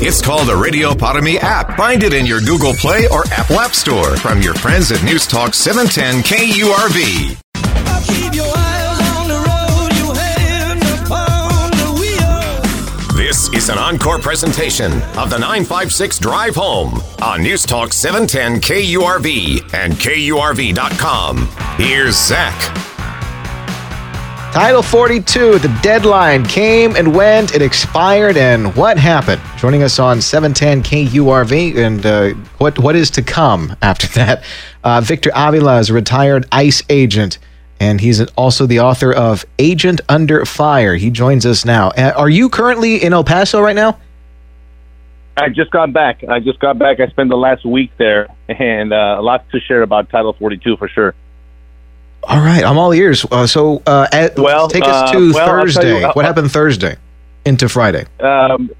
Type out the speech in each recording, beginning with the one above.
It's called the Radio Para app. Find it in your Google Play or Apple App Store from your friends at News Talk 710 KURV. This is an encore presentation of the 956 Drive Home on News Talk 710 KURV and KURV.com. Here's Zach. Title 42, the deadline came and went, it expired, and what happened? Joining us on 710 KURV, and uh, what what is to come after that? Uh, Victor Avila is a retired ICE agent, and he's also the author of Agent Under Fire. He joins us now. Uh, are you currently in El Paso right now? I just got back. I just got back. I spent the last week there, and uh, a lot to share about Title 42 for sure. All right, I'm all ears. Uh, so, uh, at, well, take us uh, to well, Thursday. You, what happened Thursday into Friday? Um,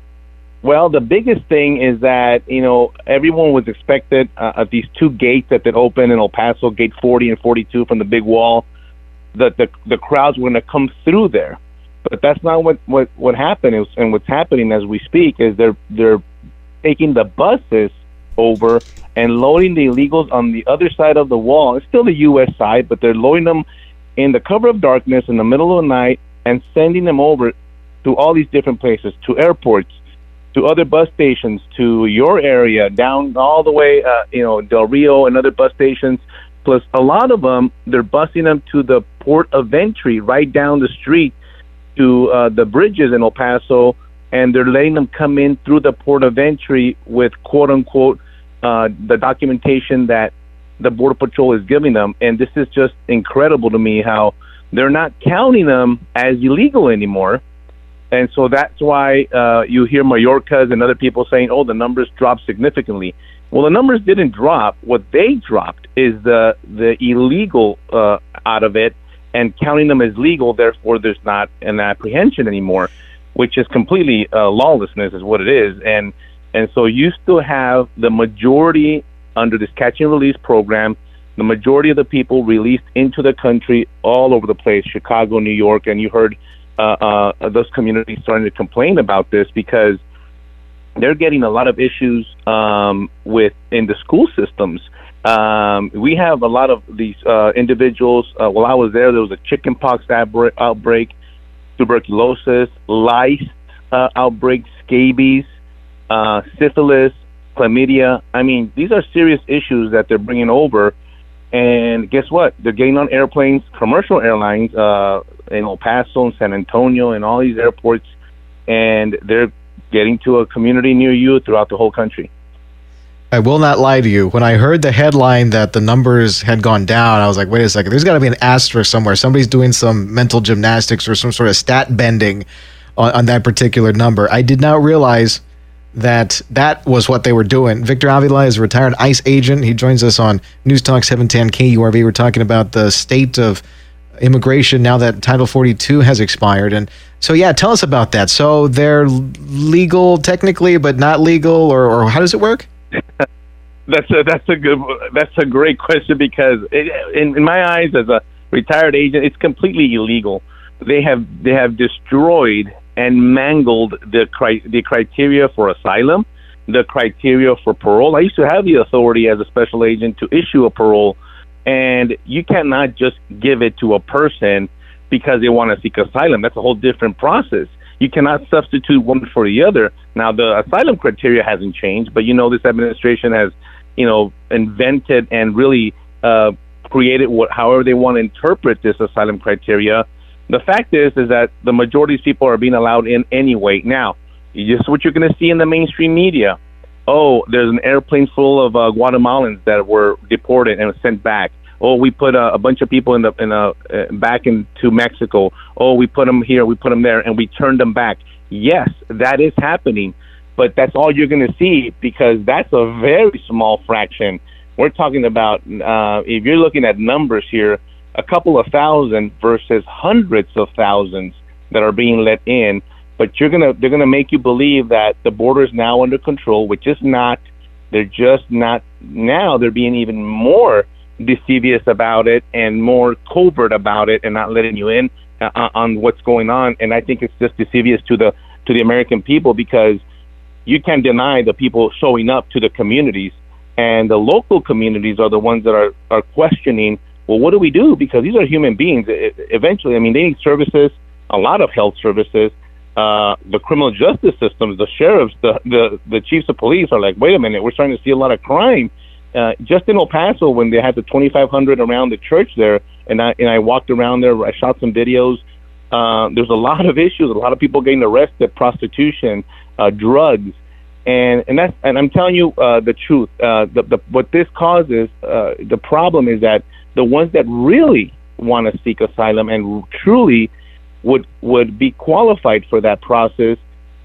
well, the biggest thing is that you know everyone was expected uh, at these two gates that that open in El Paso, Gate 40 and 42 from the big wall, that the the crowds were going to come through there. But that's not what what what happened. Is, and what's happening as we speak is they're they're taking the buses over and loading the illegals on the other side of the wall. It's still the U.S. side, but they're loading them in the cover of darkness in the middle of the night and sending them over to all these different places, to airports, to other bus stations, to your area, down all the way, uh, you know, Del Rio and other bus stations. Plus, a lot of them, they're busing them to the port of entry right down the street to uh, the bridges in El Paso, and they're letting them come in through the port of entry with quote unquote uh, the documentation that the Border Patrol is giving them. And this is just incredible to me how they're not counting them as illegal anymore. And so that's why uh, you hear Mayorkas and other people saying, oh, the numbers dropped significantly. Well, the numbers didn't drop. What they dropped is the, the illegal uh, out of it and counting them as legal. Therefore, there's not an apprehension anymore, which is completely uh, lawlessness, is what it is. And and so you still have the majority under this catch and release program, the majority of the people released into the country all over the place, Chicago, New York, and you heard uh, uh, those communities starting to complain about this because they're getting a lot of issues um, with in the school systems. Um, we have a lot of these uh, individuals. Uh, while I was there, there was a chickenpox outbreak, tuberculosis, lice uh, outbreak, scabies uh, syphilis, chlamydia. I mean, these are serious issues that they're bringing over. And guess what? They're getting on airplanes, commercial airlines uh, in El Paso and San Antonio and all these airports, and they're getting to a community near you throughout the whole country. I will not lie to you. When I heard the headline that the numbers had gone down, I was like, wait a second, there's got to be an asterisk somewhere. Somebody's doing some mental gymnastics or some sort of stat bending on, on that particular number. I did not realize that that was what they were doing. Victor Avila is a retired ICE agent. He joins us on News Talk 710 KURV. We're talking about the state of immigration now that Title 42 has expired. And so, yeah, tell us about that. So they're legal technically, but not legal, or, or how does it work? that's a that's a good that's a great question because it, in, in my eyes, as a retired agent, it's completely illegal. They have they have destroyed and mangled the cri- the criteria for asylum, the criteria for parole. I used to have the authority as a special agent to issue a parole, and you cannot just give it to a person because they want to seek asylum. That's a whole different process. You cannot substitute one for the other. Now, the asylum criteria hasn't changed, but you know this administration has, you know, invented and really uh, created what, however they want to interpret this asylum criteria the fact is, is that the majority of people are being allowed in anyway. Now, is what you're going to see in the mainstream media. Oh, there's an airplane full of uh, Guatemalans that were deported and sent back. Oh, we put a, a bunch of people in the in a uh, back into Mexico. Oh, we put them here, we put them there, and we turned them back. Yes, that is happening, but that's all you're going to see because that's a very small fraction we're talking about uh, if you're looking at numbers here, a couple of thousand versus hundreds of thousands that are being let in. But you're gonna they're gonna make you believe that the border is now under control, which is not. They're just not now. They're being even more deceivious about it and more covert about it, and not letting you in uh, on what's going on. And I think it's just deceivious to the to the American people because you can't deny the people showing up to the communities and the local communities are the ones that are, are questioning, well, what do we do? Because these are human beings. Eventually, I mean, they need services, a lot of health services. Uh, the criminal justice systems, the sheriffs, the, the, the chiefs of police are like, wait a minute, we're starting to see a lot of crime. Uh, just in El Paso, when they had the 2,500 around the church there, and I, and I walked around there, I shot some videos. Uh, there's a lot of issues, a lot of people getting arrested, prostitution, uh, drugs and and that's and I'm telling you uh, the truth. Uh, the, the what this causes, uh, the problem is that the ones that really want to seek asylum and truly would would be qualified for that process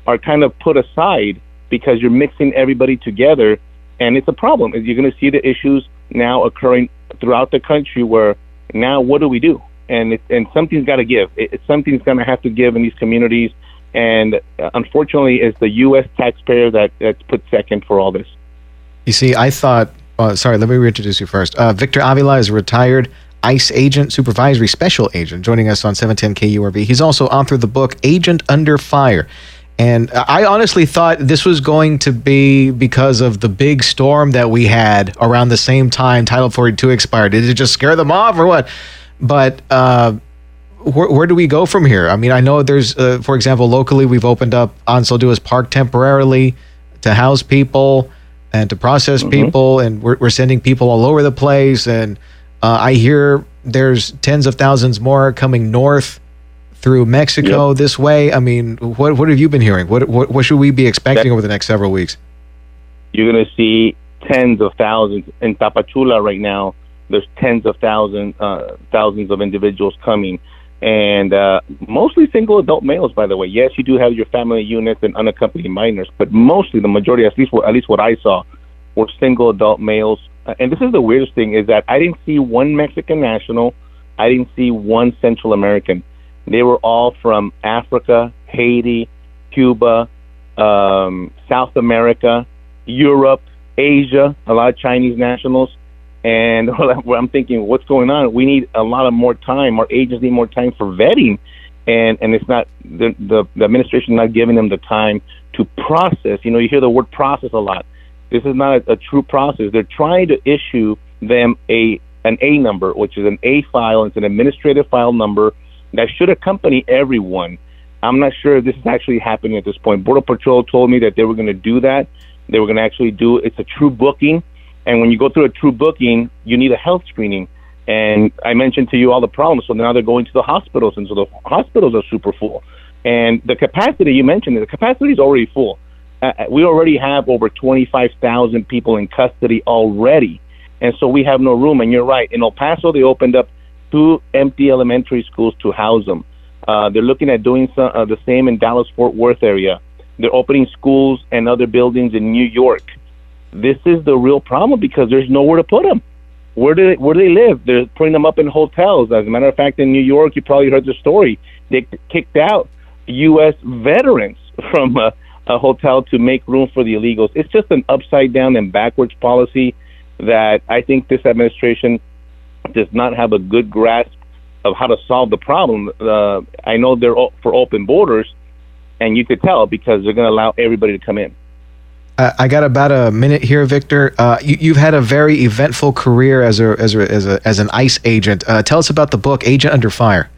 are kind of put aside because you're mixing everybody together, and it's a problem. You're going to see the issues now occurring throughout the country where now what do we do? And it, and something's got to give. It, something's going to have to give in these communities and uh, unfortunately, it's the U.S. taxpayer that that's put second for all this. You see, I thought. Uh, sorry, let me reintroduce you first. Uh, Victor Avila is a retired ICE agent, supervisory special agent, joining us on 710 KURV. He's also authored the book Agent Under Fire. And I honestly thought this was going to be because of the big storm that we had around the same time Title 42 expired. Did it just scare them off or what? But uh, where, where, do we go from here? I mean, I know there's, uh, for example, locally we've opened up Duas Park temporarily to house people and to process mm-hmm. people, and we're, we're sending people all over the place. And uh, I hear there's tens of thousands more coming north through Mexico yep. this way. I mean, what what have you been hearing? What what, what should we be expecting over the next several weeks? You're going to see tens of thousands in Tapachula right now. There's tens of thousands uh, thousands of individuals coming and uh, mostly single adult males. By the way, yes, you do have your family units and unaccompanied minors, but mostly the majority, at least at least what I saw, were single adult males. Uh, and this is the weirdest thing is that I didn't see one Mexican national, I didn't see one Central American. They were all from Africa, Haiti, Cuba, um, South America, Europe, Asia. A lot of Chinese nationals and I'm thinking, what's going on? We need a lot of more time. Our agents need more time for vetting, and and it's not the the, the administration not giving them the time to process. You know, you hear the word process a lot. This is not a, a true process. They're trying to issue them a an A number, which is an A file. It's an administrative file number that should accompany everyone. I'm not sure if this is actually happening at this point. Border Patrol told me that they were going to do that. They were going to actually do it's a true booking and when you go through a true booking, you need a health screening. And I mentioned to you all the problems. So now they're going to the hospitals, and so the hospitals are super full. And the capacity you mentioned, the capacity is already full. Uh, uh we already have over 25,000 people in custody already. And so we have no room. And you're right. In El Paso, they opened up two empty elementary schools to house them. Uh, they're looking at doing some, uh, the same in Dallas Fort Worth area. They're opening schools and other buildings in New York this is the real problem because there's nowhere to put them. Where do they, where do they live? They're putting them up in hotels. As a matter of fact, in New York, you probably heard the story. They kicked out U.S. veterans from a, a hotel to make room for the illegals. It's just an upside down and backwards policy that I think this administration does not have a good grasp of how to solve the problem. Uh, I know they're for open borders, and you could tell because they're going to allow everybody to come in. Uh, I got about a minute here, Victor. Uh, you, have had a very eventful career as a as a as, a, as an ICE agent. Uh, tell us about the book Agent Under Fire.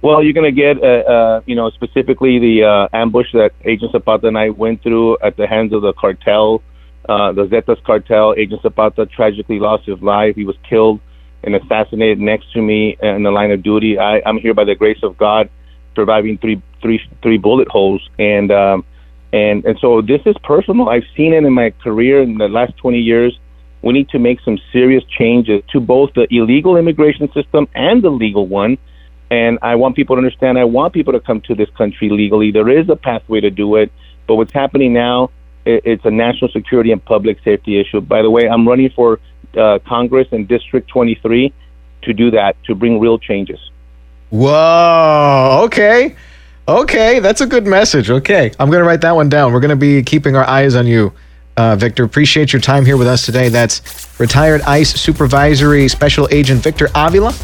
Well, you're going to get, uh, uh, you know, specifically the uh, ambush that Agent Zapata and I went through at the hands of the cartel, the Zetas cartel. Agent Zapata tragically lost his life. He was killed and assassinated next to me in the line of duty. I, I'm here by the grace of God, surviving three three three bullet holes and. Um, and and so this is personal. I've seen it in my career in the last 20 years. We need to make some serious changes to both the illegal immigration system and the legal one. And I want people to understand. I want people to come to this country legally. There is a pathway to do it. But what's happening now it's a national security and public safety issue. By the way, I'm running for uh, Congress in District 23 to do that to bring real changes. Whoa. Okay. Okay, that's a good message. Okay, I'm going to write that one down. We're going to be keeping our eyes on you, uh, Victor. Appreciate your time here with us today. That's retired ICE Supervisory Special Agent Victor Avila,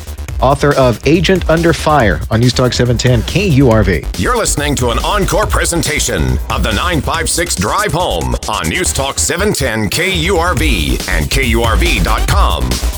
author of Agent Under Fire on News Talk 710 KURV. You're listening to an encore presentation of the 956 Drive Home on News Talk 710 KURV and KURV.com.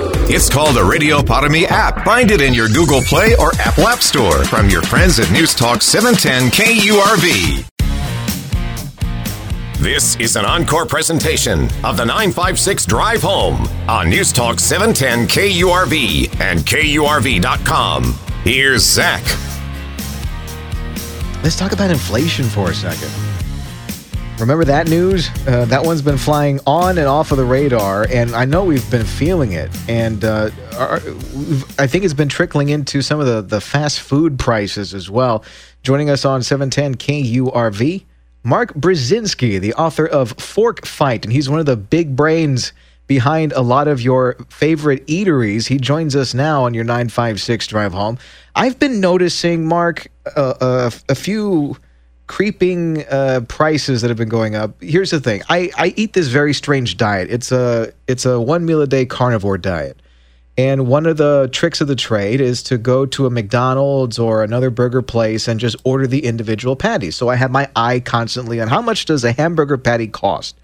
It's called the Radio Para Mi app. Find it in your Google Play or Apple App Store from your friends at News Talk 710 KURV. This is an encore presentation of the 956 Drive Home on News Talk 710 KURV and KURV.com. Here's Zach. Let's talk about inflation for a second. Remember that news? Uh, that one's been flying on and off of the radar, and I know we've been feeling it. And uh, our, I think it's been trickling into some of the, the fast food prices as well. Joining us on 710 KURV, Mark Brezinski, the author of Fork Fight, and he's one of the big brains behind a lot of your favorite eateries. He joins us now on your 956 drive home. I've been noticing, Mark, uh, uh a few creeping uh, prices that have been going up. Here's the thing: I, I eat this very strange diet. It's a it's a one meal a day carnivore diet, and one of the tricks of the trade is to go to a McDonald's or another burger place and just order the individual patties. So I have my eye constantly on how much does a hamburger patty cost.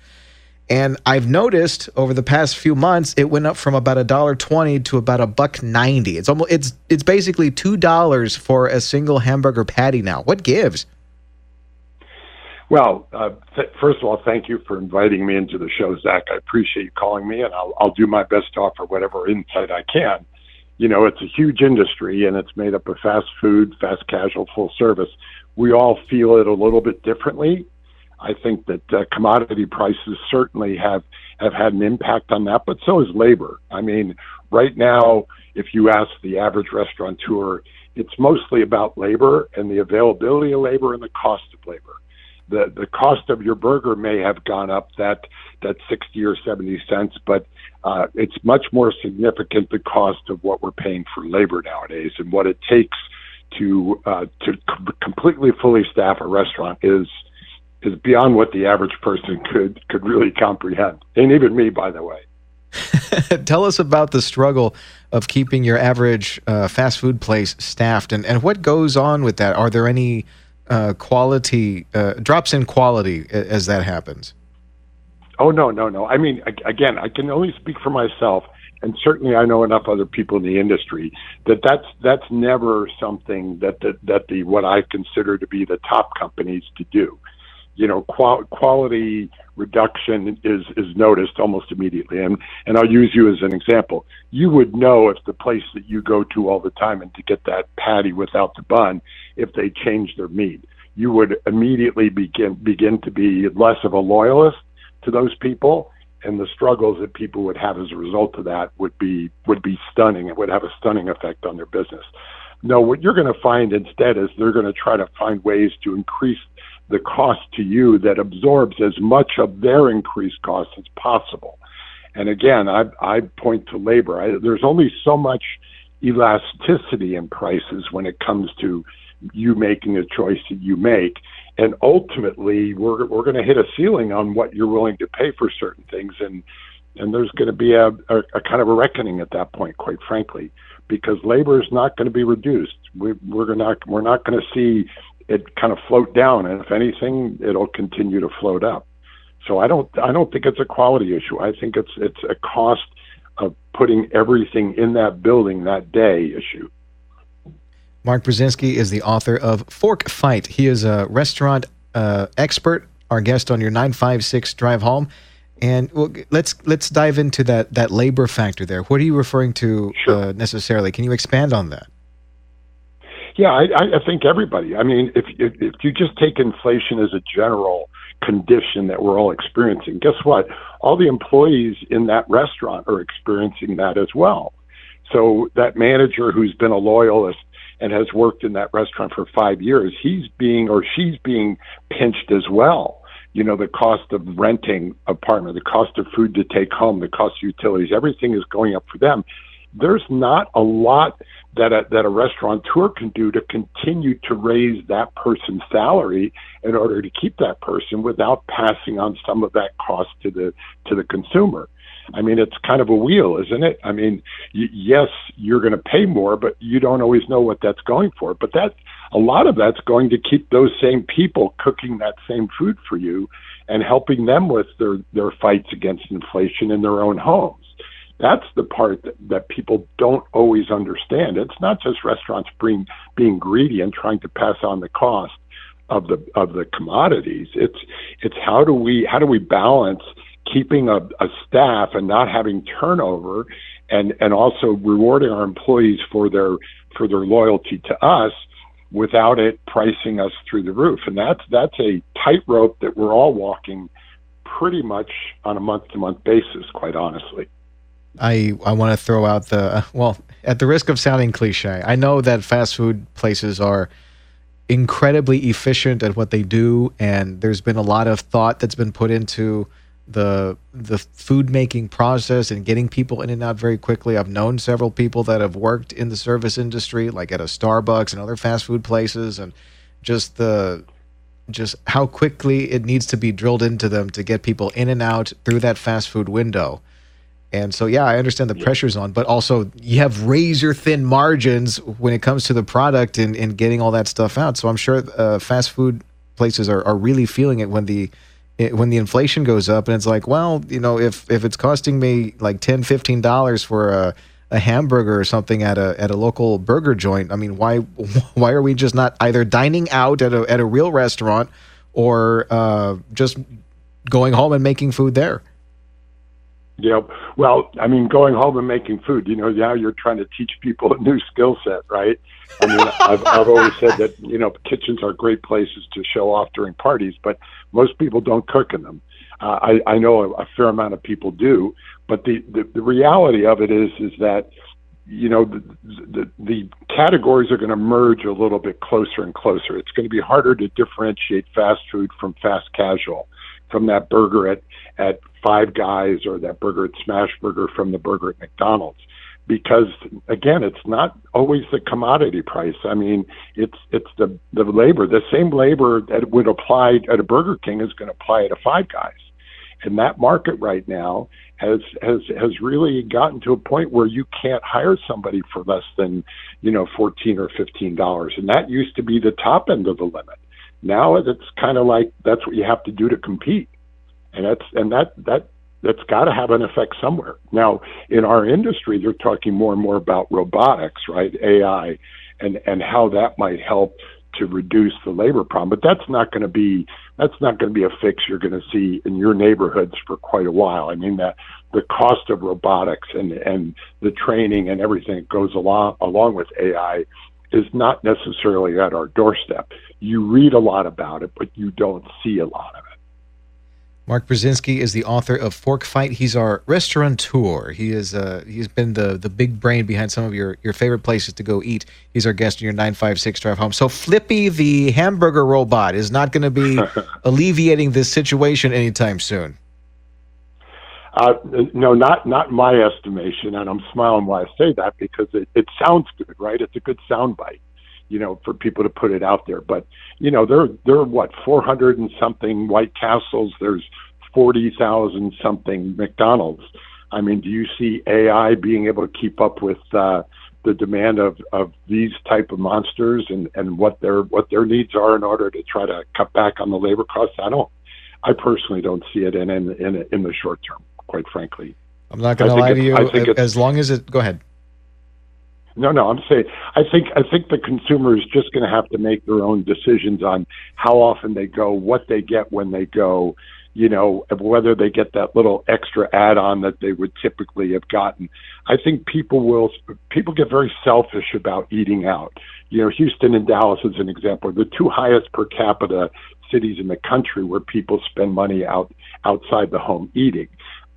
And I've noticed over the past few months, it went up from about a dollar twenty to about a buck ninety. It's almost it's it's basically two dollars for a single hamburger patty now. What gives? Well, uh, th- first of all, thank you for inviting me into the show, Zach. I appreciate you calling me, and I'll, I'll do my best to offer whatever insight I can. You know, it's a huge industry, and it's made up of fast food, fast casual, full service. We all feel it a little bit differently. I think that uh, commodity prices certainly have have had an impact on that, but so is labor. I mean, right now, if you ask the average restaurateur, it's mostly about labor and the availability of labor and the cost of labor the the cost of your burger may have gone up that that 60 or 70 cents but uh, it's much more significant the cost of what we're paying for labor nowadays. And what it takes to uh, to c- completely fully staff a restaurant is is beyond what the average person could could really comprehend. And even me by the way. Tell us about the struggle of keeping your average uh, fast food place staffed and, and what goes on with that. Are there any uh, quality uh, drops in quality as that happens? Oh no, no, no. I mean, again, I can only speak for myself, and certainly I know enough other people in the industry that that's that's never something that the, that the what I consider to be the top companies to do. You know, qual- quality reduction is is noticed almost immediately, and and I'll use you as an example. You would know if the place that you go to all the time and to get that patty without the bun if they change their meat. You would immediately begin begin to be less of a loyalist to those people, and the struggles that people would have as a result of that would be would be stunning. It would have a stunning effect on their business. No, what you're going to find instead is they're going to try to find ways to increase the cost to you that absorbs as much of their increased cost as possible. And again, I, I point to labor. I, there's only so much elasticity in prices when it comes to you making a choice that you make. And ultimately, we're we're going to hit a ceiling on what you're willing to pay for certain things, and and there's going to be a, a, a kind of a reckoning at that point, quite frankly, because labor is not going to be reduced. We, we're not we're not going to see it kind of float down, and if anything, it'll continue to float up. So I don't I don't think it's a quality issue. I think it's it's a cost of putting everything in that building that day issue. Mark Brezinski is the author of Fork Fight. He is a restaurant uh, expert, our guest on your 956 drive home. And well, let's let's dive into that that labor factor there. What are you referring to Sure. uh, necessarily? Can you expand on that? Yeah, I, I think everybody. I mean, if, if if you just take inflation as a general condition that we're all experiencing, guess what? All the employees in that restaurant are experiencing that as well. So that manager who's been a loyalist and has worked in that restaurant for five years, he's being or she's being pinched as well. You know, the cost of renting apartment, the cost of food to take home, the cost of utilities, everything is going up for them. There's not a lot that a, that a restaurateur can do to continue to raise that person's salary in order to keep that person without passing on some of that cost to the to the consumer. I mean, it's kind of a wheel, isn't it? I mean, y- yes, you're going to pay more, but you don't always know what that's going for. But that a lot of that's going to keep those same people cooking that same food for you and helping them with their their fights against inflation in their own homes. That's the part that, that people don't always understand. It's not just restaurants being being greedy and trying to pass on the cost of the of the commodities. It's it's how do we how do we balance keeping a, a staff and not having turnover and and also rewarding our employees for their for their loyalty to us without it pricing us through the roof. And that's that's a tightrope that we're all walking pretty much on a month to month basis, quite honestly. I I want to throw out the well, at the risk of sounding cliche, I know that fast food places are incredibly efficient at what they do, and there's been a lot of thought that's been put into the the food making process and getting people in and out very quickly. I've known several people that have worked in the service industry, like at a Starbucks and other fast food places, and just the just how quickly it needs to be drilled into them to get people in and out through that fast food window. And so, yeah, I understand the pressure's on, but also you have razor thin margins when it comes to the product and, and getting all that stuff out. So I'm sure uh, fast food places are, are really feeling it when the it, when the inflation goes up and it's like, well, you know, if if it's costing me like 10 15 dollars for a a hamburger or something at a at a local burger joint, I mean, why why are we just not either dining out at a at a real restaurant or uh, just going home and making food there? Yeah. Well, I mean, going home and making food, you know, now you're trying to teach people a new skill set, right? I mean, I've, I've always said that, you know, kitchens are great places to show off during parties, but most people don't cook in them. Uh, I, I know a, a fair amount of people do, but the, the, the reality of it is, is that, you know, the, the, the categories are going to merge a little bit closer and closer. It's going to be harder to differentiate fast food from fast casual, from that burger at, at Five Guys or that burger at Smash Burger from the burger at McDonald's. Because again, it's not always the commodity price. I mean, it's it's the the labor. The same labor that would apply at a Burger King is going to apply at a Five Guys, and that market right now has has has really gotten to a point where you can't hire somebody for less than you know fourteen or fifteen dollars, and that used to be the top end of the limit. Now it's kind of like that's what you have to do to compete and that's and that that that's got to have an effect somewhere. Now, in our industry, they're talking more and more about robotics, right? AI, and and how that might help to reduce the labor problem. But that's not going to be that's not going to be a fix you're going to see in your neighborhoods for quite a while. I mean that the cost of robotics and and the training and everything that goes along along with AI is not necessarily at our doorstep. You read a lot about it, but you don't see a lot of it. Mark Brezinski is the author of Fork Fight. He's our restaurateur. He is uh, he's been the the big brain behind some of your your favorite places to go eat. He's our guest in your 956 drive home. So Flippy the hamburger robot is not going to be alleviating this situation anytime soon. Uh, no, not not my estimation, and I'm smiling while I say that because it, it sounds good, right? It's a good soundbite, you know, for people to put it out there. But you know, there there are what 400 and something White Castles. There's 40,000 something McDonald's. I mean, do you see AI being able to keep up with uh, the demand of, of these type of monsters and, and what their what their needs are in order to try to cut back on the labor costs? I don't. I personally don't see it in in in, in the short term quite frankly. I'm not going to lie to you. I think As long as it, go ahead. No, no, I'm saying I think I think the consumer is just going to have to make their own decisions on how often they go, what they get when they go, you know, whether they get that little extra add-on that they would typically have gotten. I think people will people get very selfish about eating out. You know, Houston and Dallas is an example, the two highest per capita cities in the country where people spend money out outside the home eating.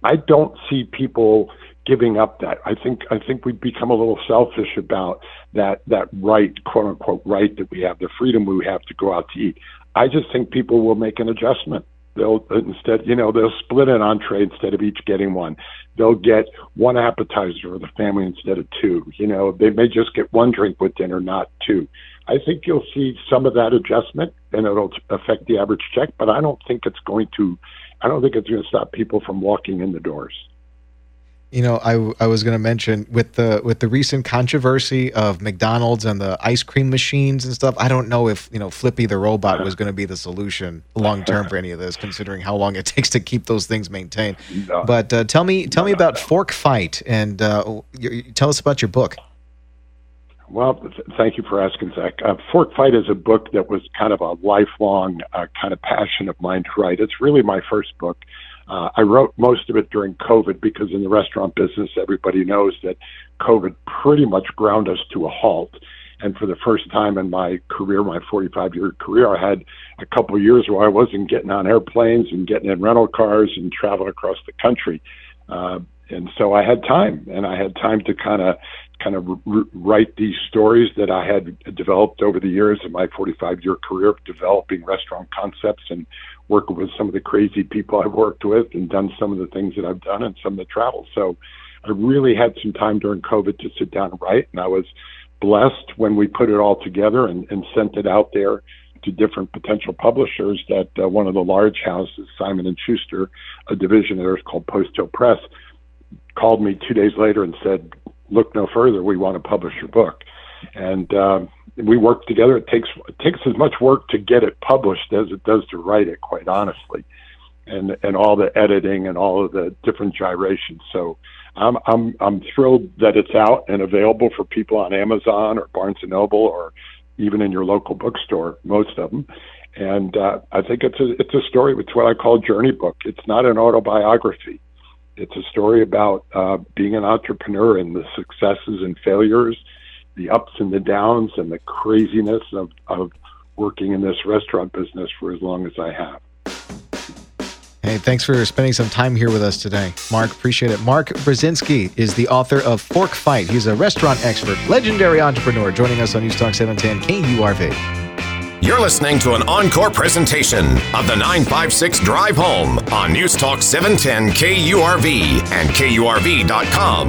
I don't see people giving up that. I think I think we've become a little selfish about that that right, quote unquote, right that we have, the freedom we have to go out to eat. I just think people will make an adjustment. They'll instead, you know, they'll split an entree instead of each getting one. They'll get one appetizer for the family instead of two. You know, they may just get one drink with dinner, not two. I think you'll see some of that adjustment, and it'll affect the average check. But I don't think it's going to. I don't think it's going to stop people from walking in the doors. You know, I, I was going to mention with the with the recent controversy of McDonald's and the ice cream machines and stuff. I don't know if you know Flippy the robot was going to be the solution long term for any of this, considering how long it takes to keep those things maintained. No. But uh, tell me tell no, me about no. Fork Fight and uh, tell us about your book. Well, th- thank you for asking, Zach. Uh, Fork Fight is a book that was kind of a lifelong uh, kind of passion of mine to write. It's really my first book. Uh, I wrote most of it during COVID because in the restaurant business, everybody knows that COVID pretty much ground us to a halt. And for the first time in my career, my 45 year career, I had a couple of years where I wasn't getting on airplanes and getting in rental cars and traveling across the country. Uh, and so I had time, and I had time to kind of kind of r- write these stories that I had developed over the years in my 45 year career of developing restaurant concepts and working with some of the crazy people I've worked with and done some of the things that I've done and some of the travel. So I really had some time during COVID to sit down and write, and I was blessed when we put it all together and, and sent it out there to different potential publishers that uh, one of the large houses, Simon and Schuster, a division of theirs called Post Hill Press, called me two days later and said, "Look no further. We want to publish your book." And um, we work together. It takes it takes as much work to get it published as it does to write it, quite honestly, and and all the editing and all of the different gyrations. So I'm I'm I'm thrilled that it's out and available for people on Amazon or Barnes and Noble or even in your local bookstore, most of them. And uh, I think it's a it's a story. It's what I call journey book. It's not an autobiography. It's a story about uh, being an entrepreneur and the successes and failures the ups and the downs and the craziness of, of working in this restaurant business for as long as I have. Hey, thanks for spending some time here with us today. Mark, appreciate it. Mark Brezinski is the author of Fork Fight. He's a restaurant expert, legendary entrepreneur, joining us on News Talk 710 KURV. You're listening to an encore presentation of the 956 Drive Home on News Talk 710 KURV and KURV.com.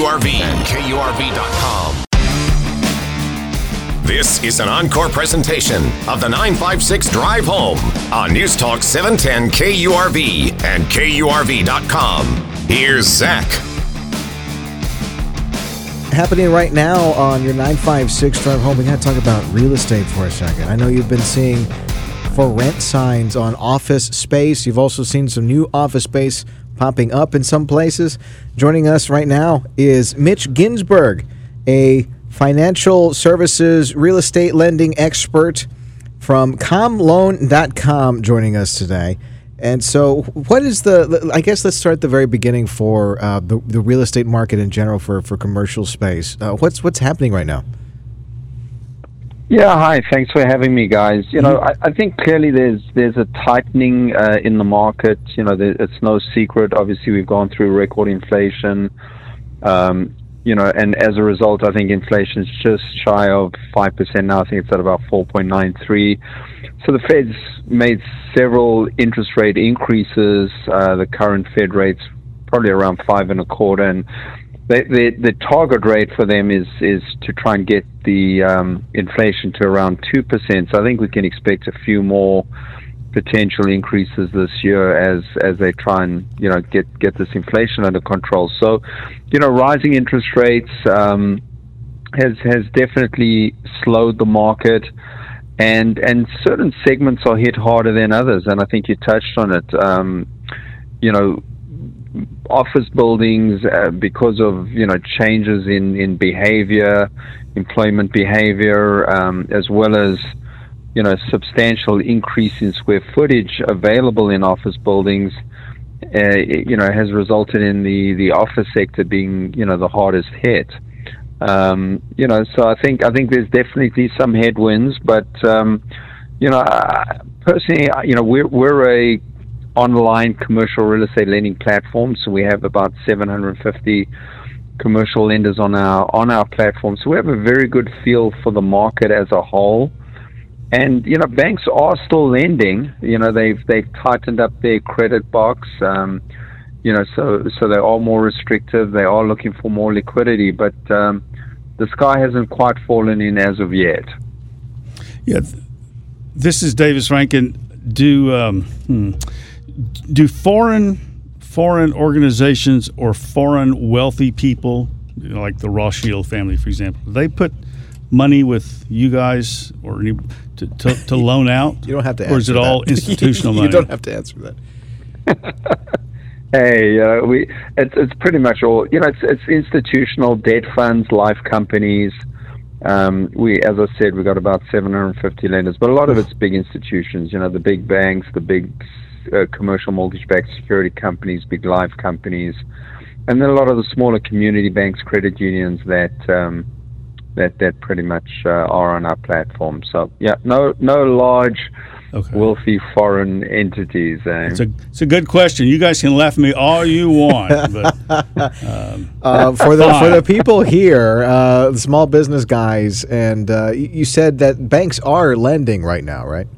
KURV and KURV.com. This is an encore presentation of the 956 Drive Home on News Talk 710 KURV and KURV.com. Here's Zach. Happening right now on your 956 Drive Home, we got to talk about real estate for a second. I know you've been seeing for rent signs on office space. You've also seen some new office space popping up in some places. Joining us right now is Mitch Ginsburg, a financial services real estate lending expert from commloan.com, joining us today. And so, what is the? I guess let's start at the very beginning for uh, the the real estate market in general for for commercial space. Uh, what's what's happening right now? Yeah, hi. Thanks for having me, guys. You know, I, I think clearly there's there's a tightening uh, in the market. You know, there, it's no secret. Obviously, we've gone through record inflation. Um, you know, and as a result, I think inflation is just shy of five percent now. I think it's at about four point nine three. So the Fed's made several interest rate increases. Uh, the current Fed rate's probably around five and a quarter, and they, the the target rate for them is is to try and get the um, inflation to around two percent. So I think we can expect a few more potential increases this year as as they try and you know get get this inflation under control. So, you know, rising interest rates um, has has definitely slowed the market, and and certain segments are hit harder than others. And I think you touched on it. Um, you know, office buildings uh, because of you know changes in in behavior, employment behavior, um, as well as you know, substantial increase in square footage available in office buildings, uh, you know, has resulted in the, the office sector being, you know, the hardest hit. Um, you know, so I think I think there's definitely some headwinds, but um, you know, personally, you know, we're we're a online commercial real estate lending platform, so we have about 750 commercial lenders on our on our platform. So we have a very good feel for the market as a whole. And you know, banks are still lending. You know, they've they've tightened up their credit box. Um, you know, so so they are more restrictive. They are looking for more liquidity, but um, the sky hasn't quite fallen in as of yet. Yeah, this is Davis Rankin. Do um, hmm, do foreign foreign organizations or foreign wealthy people, you know, like the Rothschild family, for example, they put money with you guys or any, to, to, to loan out? You don't have to. Or is it that. all institutional money? you don't have to answer that. hey, uh, we it's it's pretty much all you know. It's it's institutional debt funds, life companies. Um, we, as I said, we've got about 750 lenders, but a lot of it's big institutions. You know, the big banks, the big uh, commercial mortgage-backed security companies, big life companies, and then a lot of the smaller community banks, credit unions that. Um, that that pretty much uh, are on our platform. So yeah, no no large. Okay. wealthy foreign entities. Eh? It's a it's a good question. You guys can laugh at me all you want, but um, uh, for the for the people here, uh, the small business guys, and uh, you said that banks are lending right now, right?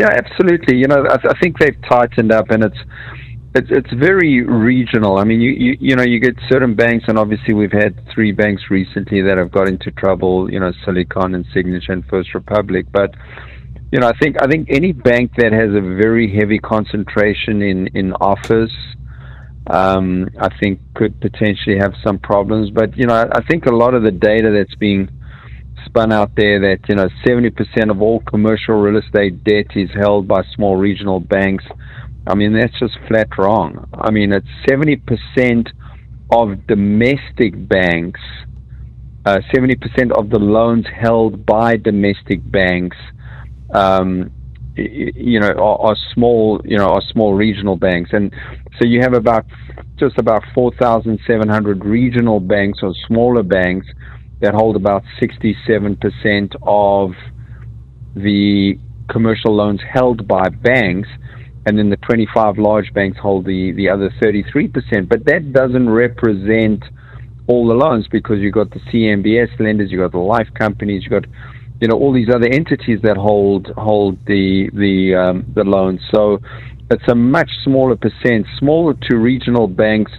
Yeah, absolutely. You know, I, I think they've tightened up, and it's it's it's very regional. I mean, you, you you know you get certain banks, and obviously we've had three banks recently that have got into trouble. You know, Silicon and Signature and First Republic. But you know, I think I think any bank that has a very heavy concentration in in office, um, I think could potentially have some problems. But you know, I, I think a lot of the data that's being spun out there that you know 70% of all commercial real estate debt is held by small regional banks I mean, that's just flat wrong. I mean, it's 70% of domestic banks, uh, 70% of the loans held by domestic banks, um, you know, are, are, small, you know, are small regional banks. And so you have about just about 4,700 regional banks or smaller banks that hold about 67% of the commercial loans held by banks and then the 25 large banks hold the, the other 33%. But that doesn't represent all the loans because you've got the CMBS lenders, you've got the life companies, you've got you know all these other entities that hold hold the the um, the loans. So it's a much smaller percent. Smaller to regional banks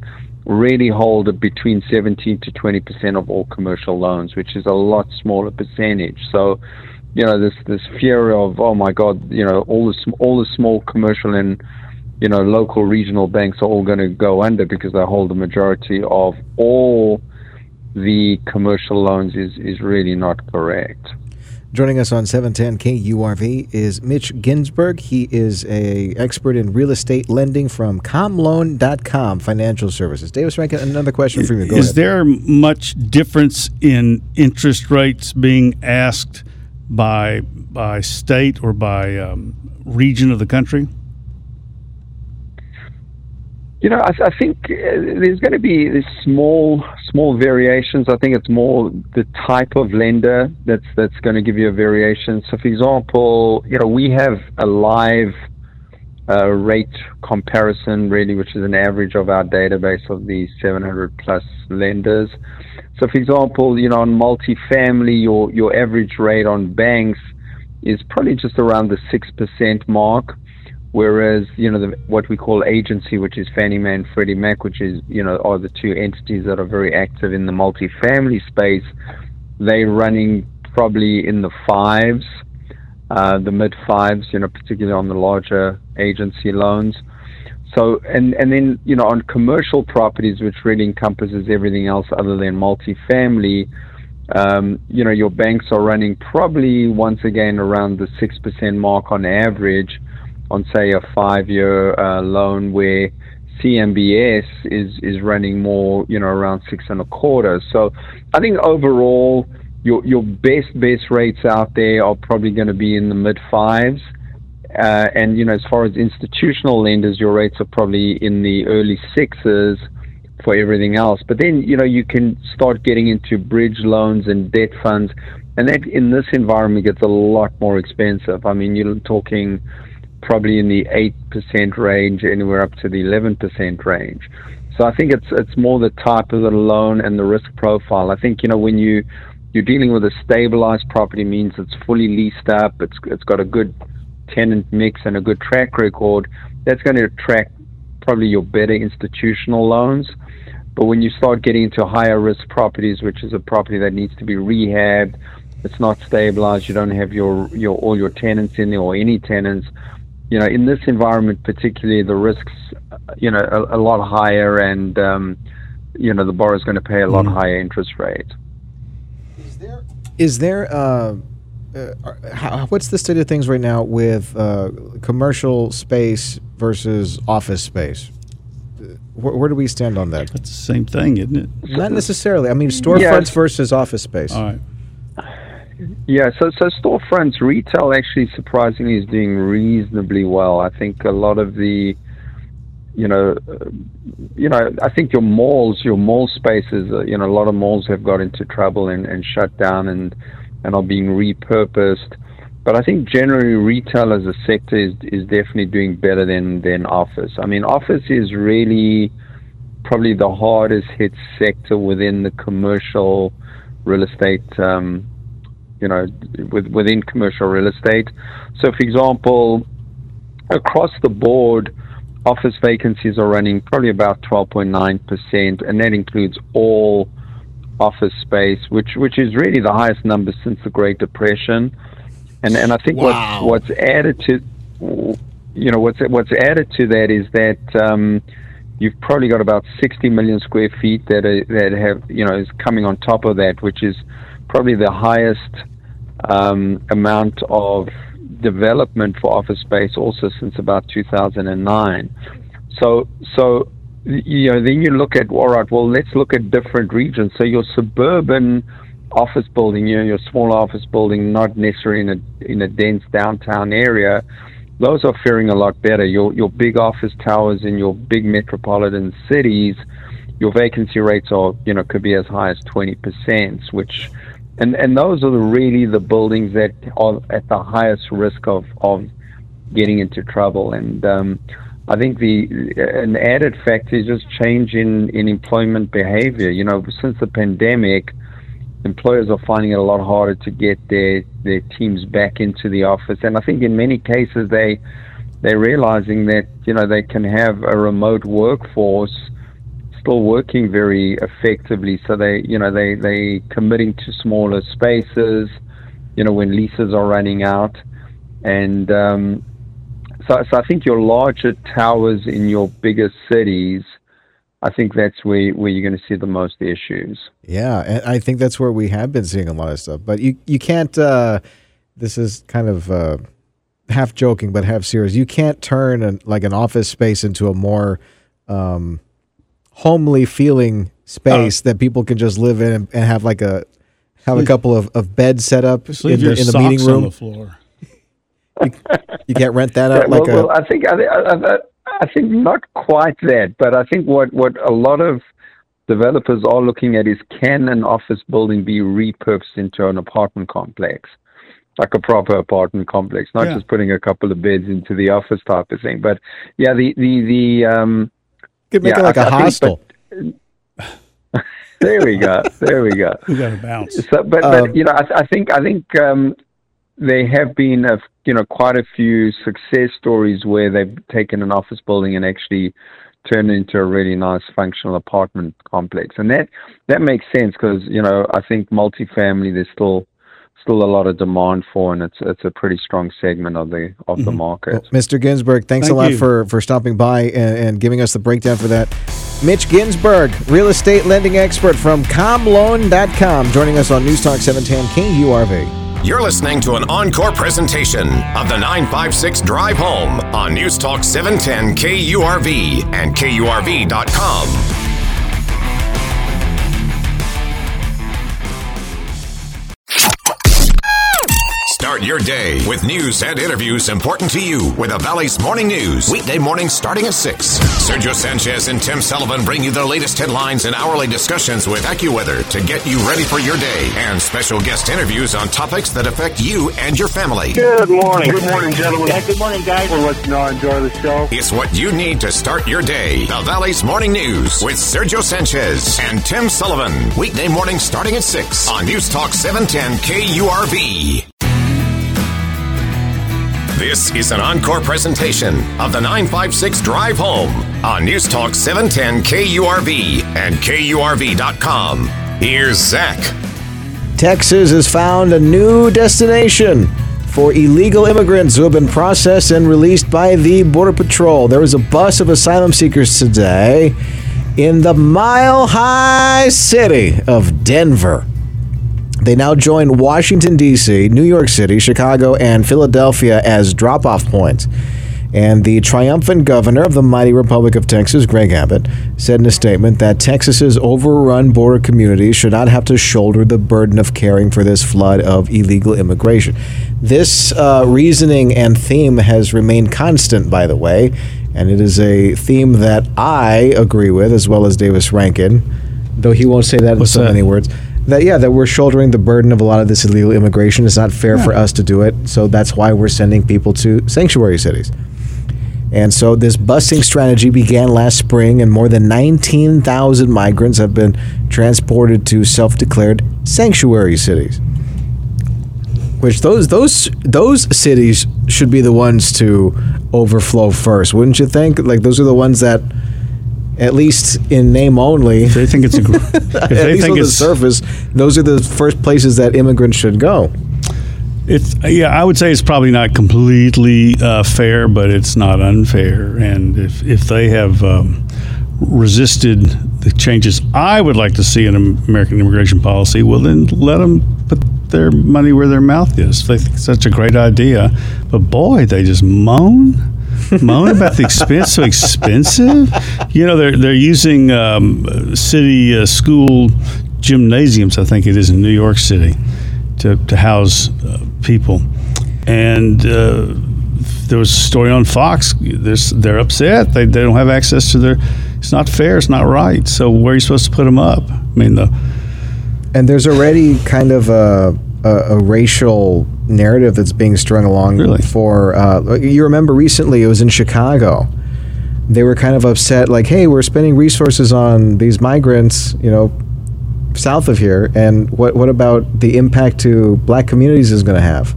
really hold between 17 to 20 percent of all commercial loans, which is a lot smaller percentage. So you know this this fear of oh my god you know all the all the small commercial and you know local regional banks are all going to go under because they hold the majority of all the commercial loans is is really not correct. Joining us on 710 KURV is Mitch Ginsburg. He is a expert in real estate lending from commloan.com financial services. Davis Rankin, another question for you. Go is ahead. there much difference in interest rates being asked by by state or by um, region of the country? You know, I, I think uh, there's going to be small small variations. I think it's more the type of lender that's that's going to give you a variation. So, for example, you know, we have a live uh, rate comparison, really, which is an average of our database of the 700 plus lenders. So, for example, you know, on multifamily, your your average rate on banks is probably just around the six percent mark. Whereas, you know, the, what we call agency, which is Fannie Mae and Freddie Mac, which is, you know, are the two entities that are very active in the multifamily space, they're running probably in the fives, uh, the mid fives, you know, particularly on the larger agency loans. So, and, and then, you know, on commercial properties, which really encompasses everything else other than multifamily, um, you know, your banks are running probably once again around the 6% mark on average on, say, a five year uh, loan where CMBS is, is running more, you know, around six and a quarter. So I think overall, your, your best, best rates out there are probably going to be in the mid fives. Uh, and, you know, as far as institutional lenders, your rates are probably in the early sixes for everything else. But then, you know, you can start getting into bridge loans and debt funds. And that in this environment gets a lot more expensive. I mean, you're talking probably in the 8% range, anywhere up to the 11% range. So I think it's it's more the type of the loan and the risk profile. I think you know when you you're dealing with a stabilized property means it's fully leased up. It's it's got a good tenant mix and a good track record. That's going to attract probably your better institutional loans. But when you start getting into higher risk properties, which is a property that needs to be rehabbed, it's not stabilized, you don't have your, your all your tenants in there or any tenants, you know, in this environment particularly, the risks, you know, a, a lot higher, and um, you know, the borrower is going to pay a lot mm. higher interest rate. Is there is there uh, uh, how, what's the state of things right now with uh, commercial space versus office space? Where, where, do we stand on that? That's the same thing, isn't it? Not necessarily. I mean, storefronts versus office space. All right. Yeah, so so storefronts retail actually surprisingly is doing reasonably well. I think a lot of the, you know, uh, you know, I think your malls, your mall spaces, uh, you know, a lot of malls have got into trouble and, and shut down and and are being repurposed. But I think generally retail as a sector is is definitely doing better than than office. I mean, office is really probably the hardest hit sector within the commercial real estate um, you know, with, within commercial real estate. So, for example, across the board, office vacancies are running probably about 12.9%, and that includes all office space, which which is really the highest number since the Great Depression. And and I think wow. what's what's added to you know what's what's added to that is that um, you've probably got about 60 million square feet that are, that have you know is coming on top of that, which is probably the highest um, amount of development for office space also since about 2009. So, so you know, then you look at all right. Well, let's look at different regions. So your suburban office building, you know, your small office building, not necessarily in a in a dense downtown area, those are faring a lot better. Your your big office towers in your big metropolitan cities, your vacancy rates are you know could be as high as twenty percent, which and and those are the, really the buildings that are at the highest risk of of getting into trouble. And um, I think the an added factor is just change in in employment behavior. You know, since the pandemic, employers are finding it a lot harder to get their their teams back into the office, and I think in many cases they they're realizing that you know they can have a remote workforce still working very effectively. So they, you know, they they committing to smaller spaces, you know, when leases are running out, and um, so so I think your larger towers in your bigger cities. I think that's where where you're going to see the most issues. Yeah, and I think that's where we have been seeing a lot of stuff. But you you can't. Uh, this is kind of uh, half joking, but half serious. You can't turn an, like an office space into a more um, homely feeling space oh. that people can just live in and, and have like a have a couple of, of beds set up in the, in the meeting room. The floor. You, you, can't rent that out yeah, like well, a. Well, I think I, I, I think not quite that, but I think what what a lot of developers are looking at is can an office building be repurposed into an apartment complex, like a proper apartment complex, not yeah. just putting a couple of beds into the office type of thing. But yeah, the the the um, could make yeah, it like I, a I hostel. Think, but, there we go. There we go. we got to bounce. So, but, um, but you know, I, I, think I think um, there have been a you know quite a few success stories where they've taken an office building and actually turned it into a really nice functional apartment complex, and that that makes sense because you know I think multifamily there's still still a lot of demand for, and it's it's a pretty strong segment of the of the mm-hmm. market. Well, Mr. Ginsburg, thanks Thank a lot you. for for stopping by and, and giving us the breakdown for that. Mitch Ginsburg, real estate lending expert from commloan.com, joining us on News Talk 710 KURV. You're listening to an encore presentation of the 956 Drive Home on News Talk 710 KURV and KURV.com. Start your day with news and interviews important to you with the Valley's Morning News. Weekday mornings starting at 6. Sergio Sanchez and Tim Sullivan bring you the latest headlines and hourly discussions with AccuWeather to get you ready for your day and special guest interviews on topics that affect you and your family. Good morning. Good morning, gentlemen. Yeah, good morning, guys. We'll let you know enjoy the show. It's what you need to start your day. The Valley's Morning News with Sergio Sanchez and Tim Sullivan. Weekday mornings starting at 6 on News Talk 710 KURV. This is an encore presentation of the 956 Drive Home on News Talk 710 KURV and KURV.com. Here's Zach. Texas has found a new destination for illegal immigrants who have been processed and released by the Border Patrol. There was a bus of asylum seekers today in the mile high city of Denver. They now join Washington, D.C., New York City, Chicago, and Philadelphia as drop off points. And the triumphant governor of the mighty Republic of Texas, Greg Abbott, said in a statement that Texas's overrun border communities should not have to shoulder the burden of caring for this flood of illegal immigration. This uh, reasoning and theme has remained constant, by the way, and it is a theme that I agree with, as well as Davis Rankin, though he won't say that in so that? many words. That yeah, that we're shouldering the burden of a lot of this illegal immigration. It's not fair for us to do it, so that's why we're sending people to sanctuary cities. And so this busing strategy began last spring, and more than 19,000 migrants have been transported to self-declared sanctuary cities. Which those those those cities should be the ones to overflow first, wouldn't you think? Like those are the ones that, at least in name only, They think it's a. if at they least think on the surface, those are the first places that immigrants should go. It's yeah, I would say it's probably not completely uh, fair, but it's not unfair. And if if they have um, resisted the changes I would like to see in American immigration policy, well then let them put their money where their mouth is. If they think it's such a great idea, but boy, they just moan. About the expense so expensive you know they're they're using um, city uh, school gymnasiums i think it is in new york city to, to house uh, people. And uh, there was a story on Fox. There's, they're upset. They, they don't have access to their. It's not fair. It's not right. So where are you supposed to put them up? I mean, the And there's already kind of a, a, a racial narrative that's being strung along Really? for. Uh, you remember recently it was in Chicago. They were kind of upset, like, "Hey, we're spending resources on these migrants, you know, south of here, and what what about the impact to black communities is going to have?"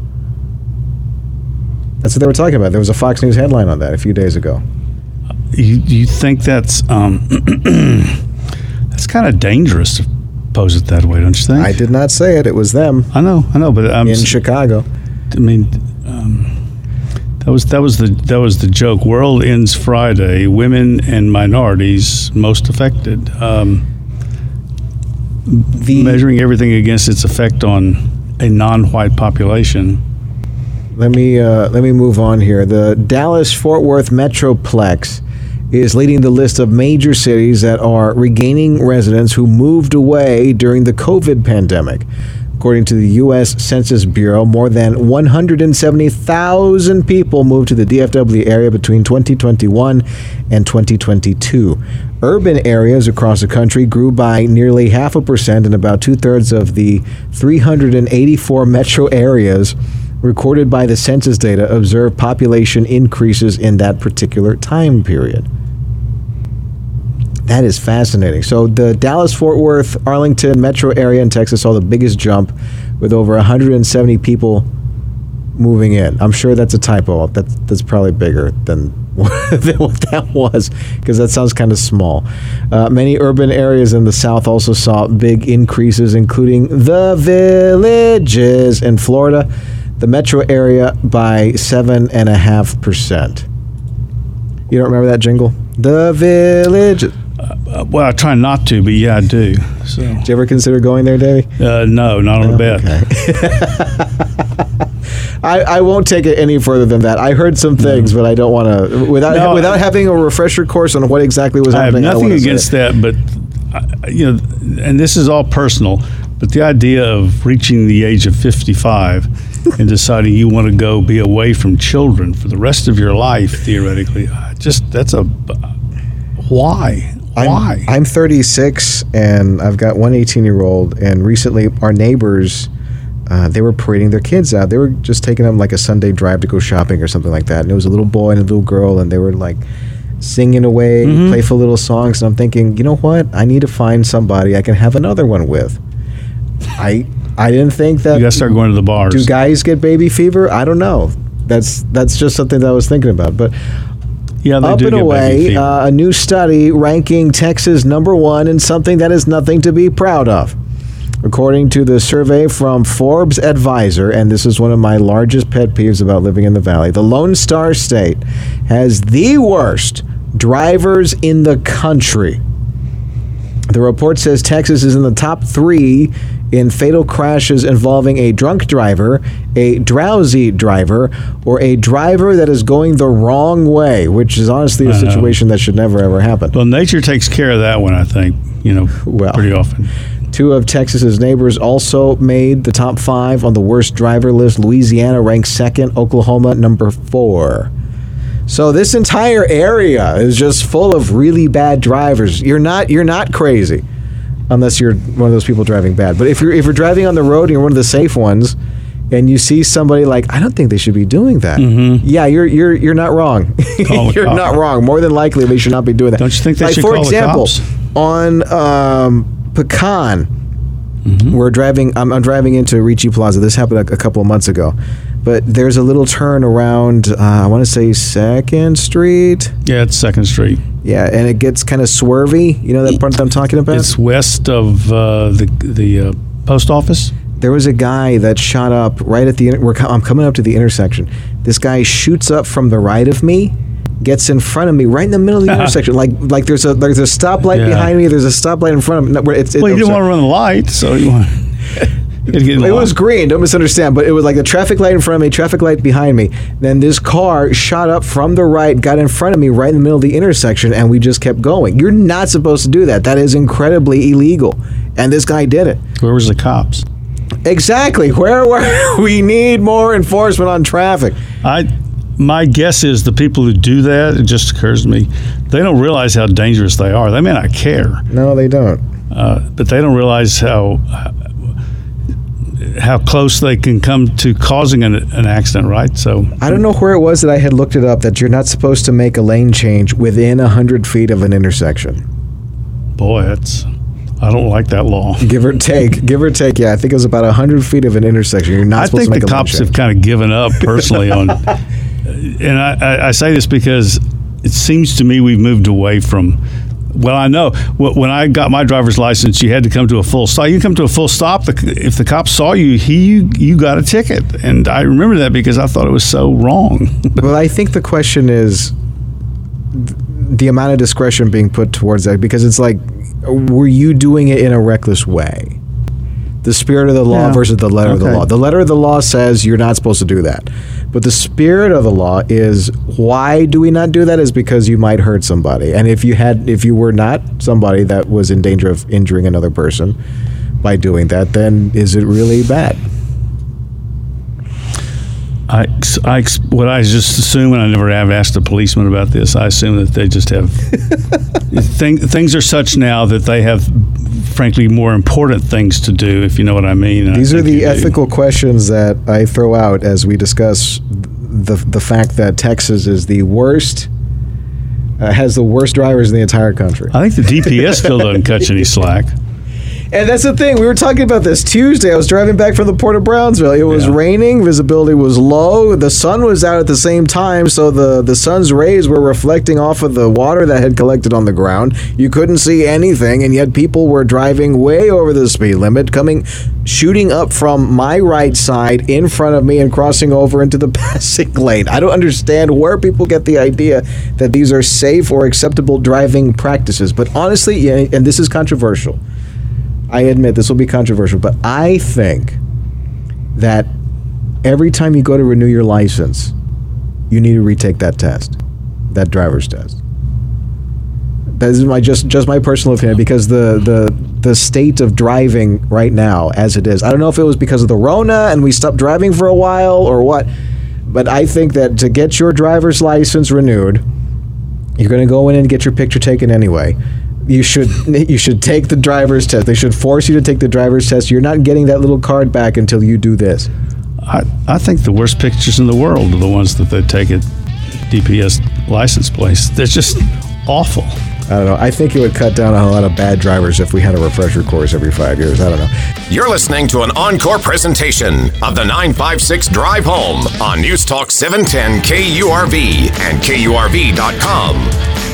That's what they were talking about. There was a Fox News headline on that a few days ago. you you think that's um, that's kind of dangerous pose it that way, don't you think? I did not say it; it was them I know, I know, but I'm in Chicago. I mean, um, that was that was the that was the joke. World ends Friday. Women and minorities most affected. Um, The measuring everything against its effect on a non-white population. Let me uh, let me move on here. The Dallas Fort Worth Metroplex is leading the list of major cities that are regaining residents who moved away during the COVID pandemic. According to the U.S. Census Bureau, more than 170,000 people moved to the DFW area between 2021 and 2022. Urban areas across the country grew by nearly half a percent, and about two thirds of the 384 metro areas recorded by the census data observed population increases in that particular time period. That is fascinating. So the Dallas Fort Worth Arlington metro area in Texas saw the biggest jump with over 170 people moving in. I'm sure that's a typo. That's that's probably bigger than, than what that was because that sounds kind of small. Uh, many urban areas in the South also saw big increases, including the villages in Florida, the metro area by seven and a half percent. You don't remember that jingle? The village. Uh, well, I try not to, but yeah, I do. So, Did you ever consider going there, Davey? uh, no, not on a bet. I, I won't take it any further than that. I heard some things, but I don't want to without No, without I- having a refresher course on what exactly was happening. I don't nothing say against that, but I- you know, and this is all personal. But the idea of reaching the age of fifty-five and deciding you want to go be away from children for the rest of your life, theoretically, just that's a why? Why? I'm, I'm 36 and I've got one 18 year old. And recently, our neighbors, uh, they were parading their kids out. They were just taking them like a Sunday drive to go shopping or something like that. And it was a little boy and a little girl, and they were like singing away, Mm-hmm. playful little songs. And I'm thinking, you know what? I need to find somebody I can have another one with. I I didn't think that. you got to start going to the bars. Do guys get baby fever? I don't know. That's that's just something that I was thinking about. But yeah, they up do and get baby away, fever. uh, a new study ranking Texas number one in something that is nothing to be proud of. According to the survey from Forbes Advisor, and this is one of my largest pet peeves about living in the Valley, the Lone Star State has the worst drivers in the country. The report says Texas is in the top three in fatal crashes involving a drunk driver, a drowsy driver, or a driver that is going the wrong way, which is honestly a situation that should never ever happen. well, nature takes care of that one, I think. You know, Well. pretty often. Two of Texas's neighbors also made the top five on the worst driver list. Louisiana ranked second, Oklahoma number four. So this entire area is just full of really bad drivers. You're not you're not crazy, unless you're one of those people driving bad. But if you're if you're driving on the road and you're one of the safe ones, and you see somebody like I don't think they should be doing that. Yeah, you're you're you're not wrong. Mm-hmm. You're cop. not wrong. More than likely, they should not be doing that. Don't you think they like, should for call the example, cops? on um, Pecan, Mm-hmm. we're driving. I'm, I'm driving into Ricci Plaza. This happened a, a couple of months ago, but there's a little turn around. Uh, I want to say Second Street. Yeah, it's Second Street. Yeah, and it gets kind of swervy. You know that part that I'm talking about. It's west of uh, the the uh, post office. there was a guy that shot up right at the. We're, I'm coming up to the intersection. This guy shoots up from the right of me, gets in front of me, right in the middle of the intersection. Like like there's a there's a stoplight Yeah. behind me. There's a stoplight in front of me. No, It's, it, Well, you I'm didn't sorry. want to run the light, so you want. It was green. Don't misunderstand, but it was like a traffic light in front of me, traffic light behind me. Then this car shot up from the right, got in front of me, right in the middle of the intersection, and we just kept going. You're not supposed to do that. That is incredibly illegal, and this guy did it. Where was the cops? Exactly. Where were we need more enforcement on traffic? I my guess is the people who do that. It just occurs to me, they don't realize how dangerous they are. They may not care, No, they don't. uh, but they don't realize how how close they can come to causing an, an accident. Right. So I don't know where it was that I had looked it up that you're not supposed to make a lane change within 100 feet of an intersection. boy, that's I don't like that law. Give or take. give or take. Yeah, I think it was about 100 feet of an intersection. You're not I supposed think to make the cops have kind of given up personally on, and I, I, I say this because it seems to me we've moved away from. Well, I know when I got my driver's license, you had to come to a full stop. You come to a full stop. If the cop saw you, he you, got a ticket, and I remember that because I thought it was so wrong. Well, I think the question is the amount of discretion being put towards that because it's like, were you doing it in a reckless way? The spirit of the law Yeah. versus the letter of the law. The letter of the law says you're not supposed to do that. But the spirit of the law is why do we not do that? Is because you might hurt somebody. And if you had if you were not somebody that was in danger of injuring another person by doing that, then is it really bad? I, I what I just assume, and I never have asked a policeman about this. I assume that they just have thing, things are such now that they have, frankly, more important things to do. If you know what I mean. And I These are the you do. ethical questions that I throw out as we discuss the the fact that Texas is the worst, uh, has the worst drivers in the entire country. I think the DPS still doesn't catch any slack. And that's the thing. We were talking about this Tuesday. I was driving back from the port of Brownsville. It was Yeah. raining. Visibility was low. The sun was out at the same time, so the the sun's rays were reflecting off of the water that had collected on the ground. You couldn't see anything, and yet people were driving way over the speed limit, coming, shooting up from my right side in front of me and crossing over into the passing lane. I don't understand where people get the idea that these are safe or acceptable driving practices. But honestly, yeah, and this is controversial. I admit this will be controversial, but I think that every time you go to renew your license, you need to retake that test, that driver's test. That is my just just my personal opinion because the the the state of driving right now as it is. I don't know if it was because of the Rona and we stopped driving for a while or what, but I think that to get your driver's license renewed, you're going to go in and get your picture taken anyway. You should you should take the driver's test. They should force you to take the driver's test. You're not getting that little card back until you do this. I, I think the worst pictures in the world are the ones that they take at DPS license plates. They're just awful. I don't know. I think it would cut down on a lot of bad drivers if we had a refresher course every five years. I don't know. You're listening to an encore presentation of the 956 Drive Home on News Talk 710 KURV and KURV.com.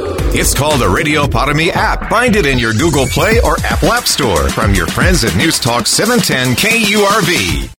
It's called the Radio Para app. Find it in your Google Play or Apple App Store from your friends at News Talk 710 KURV.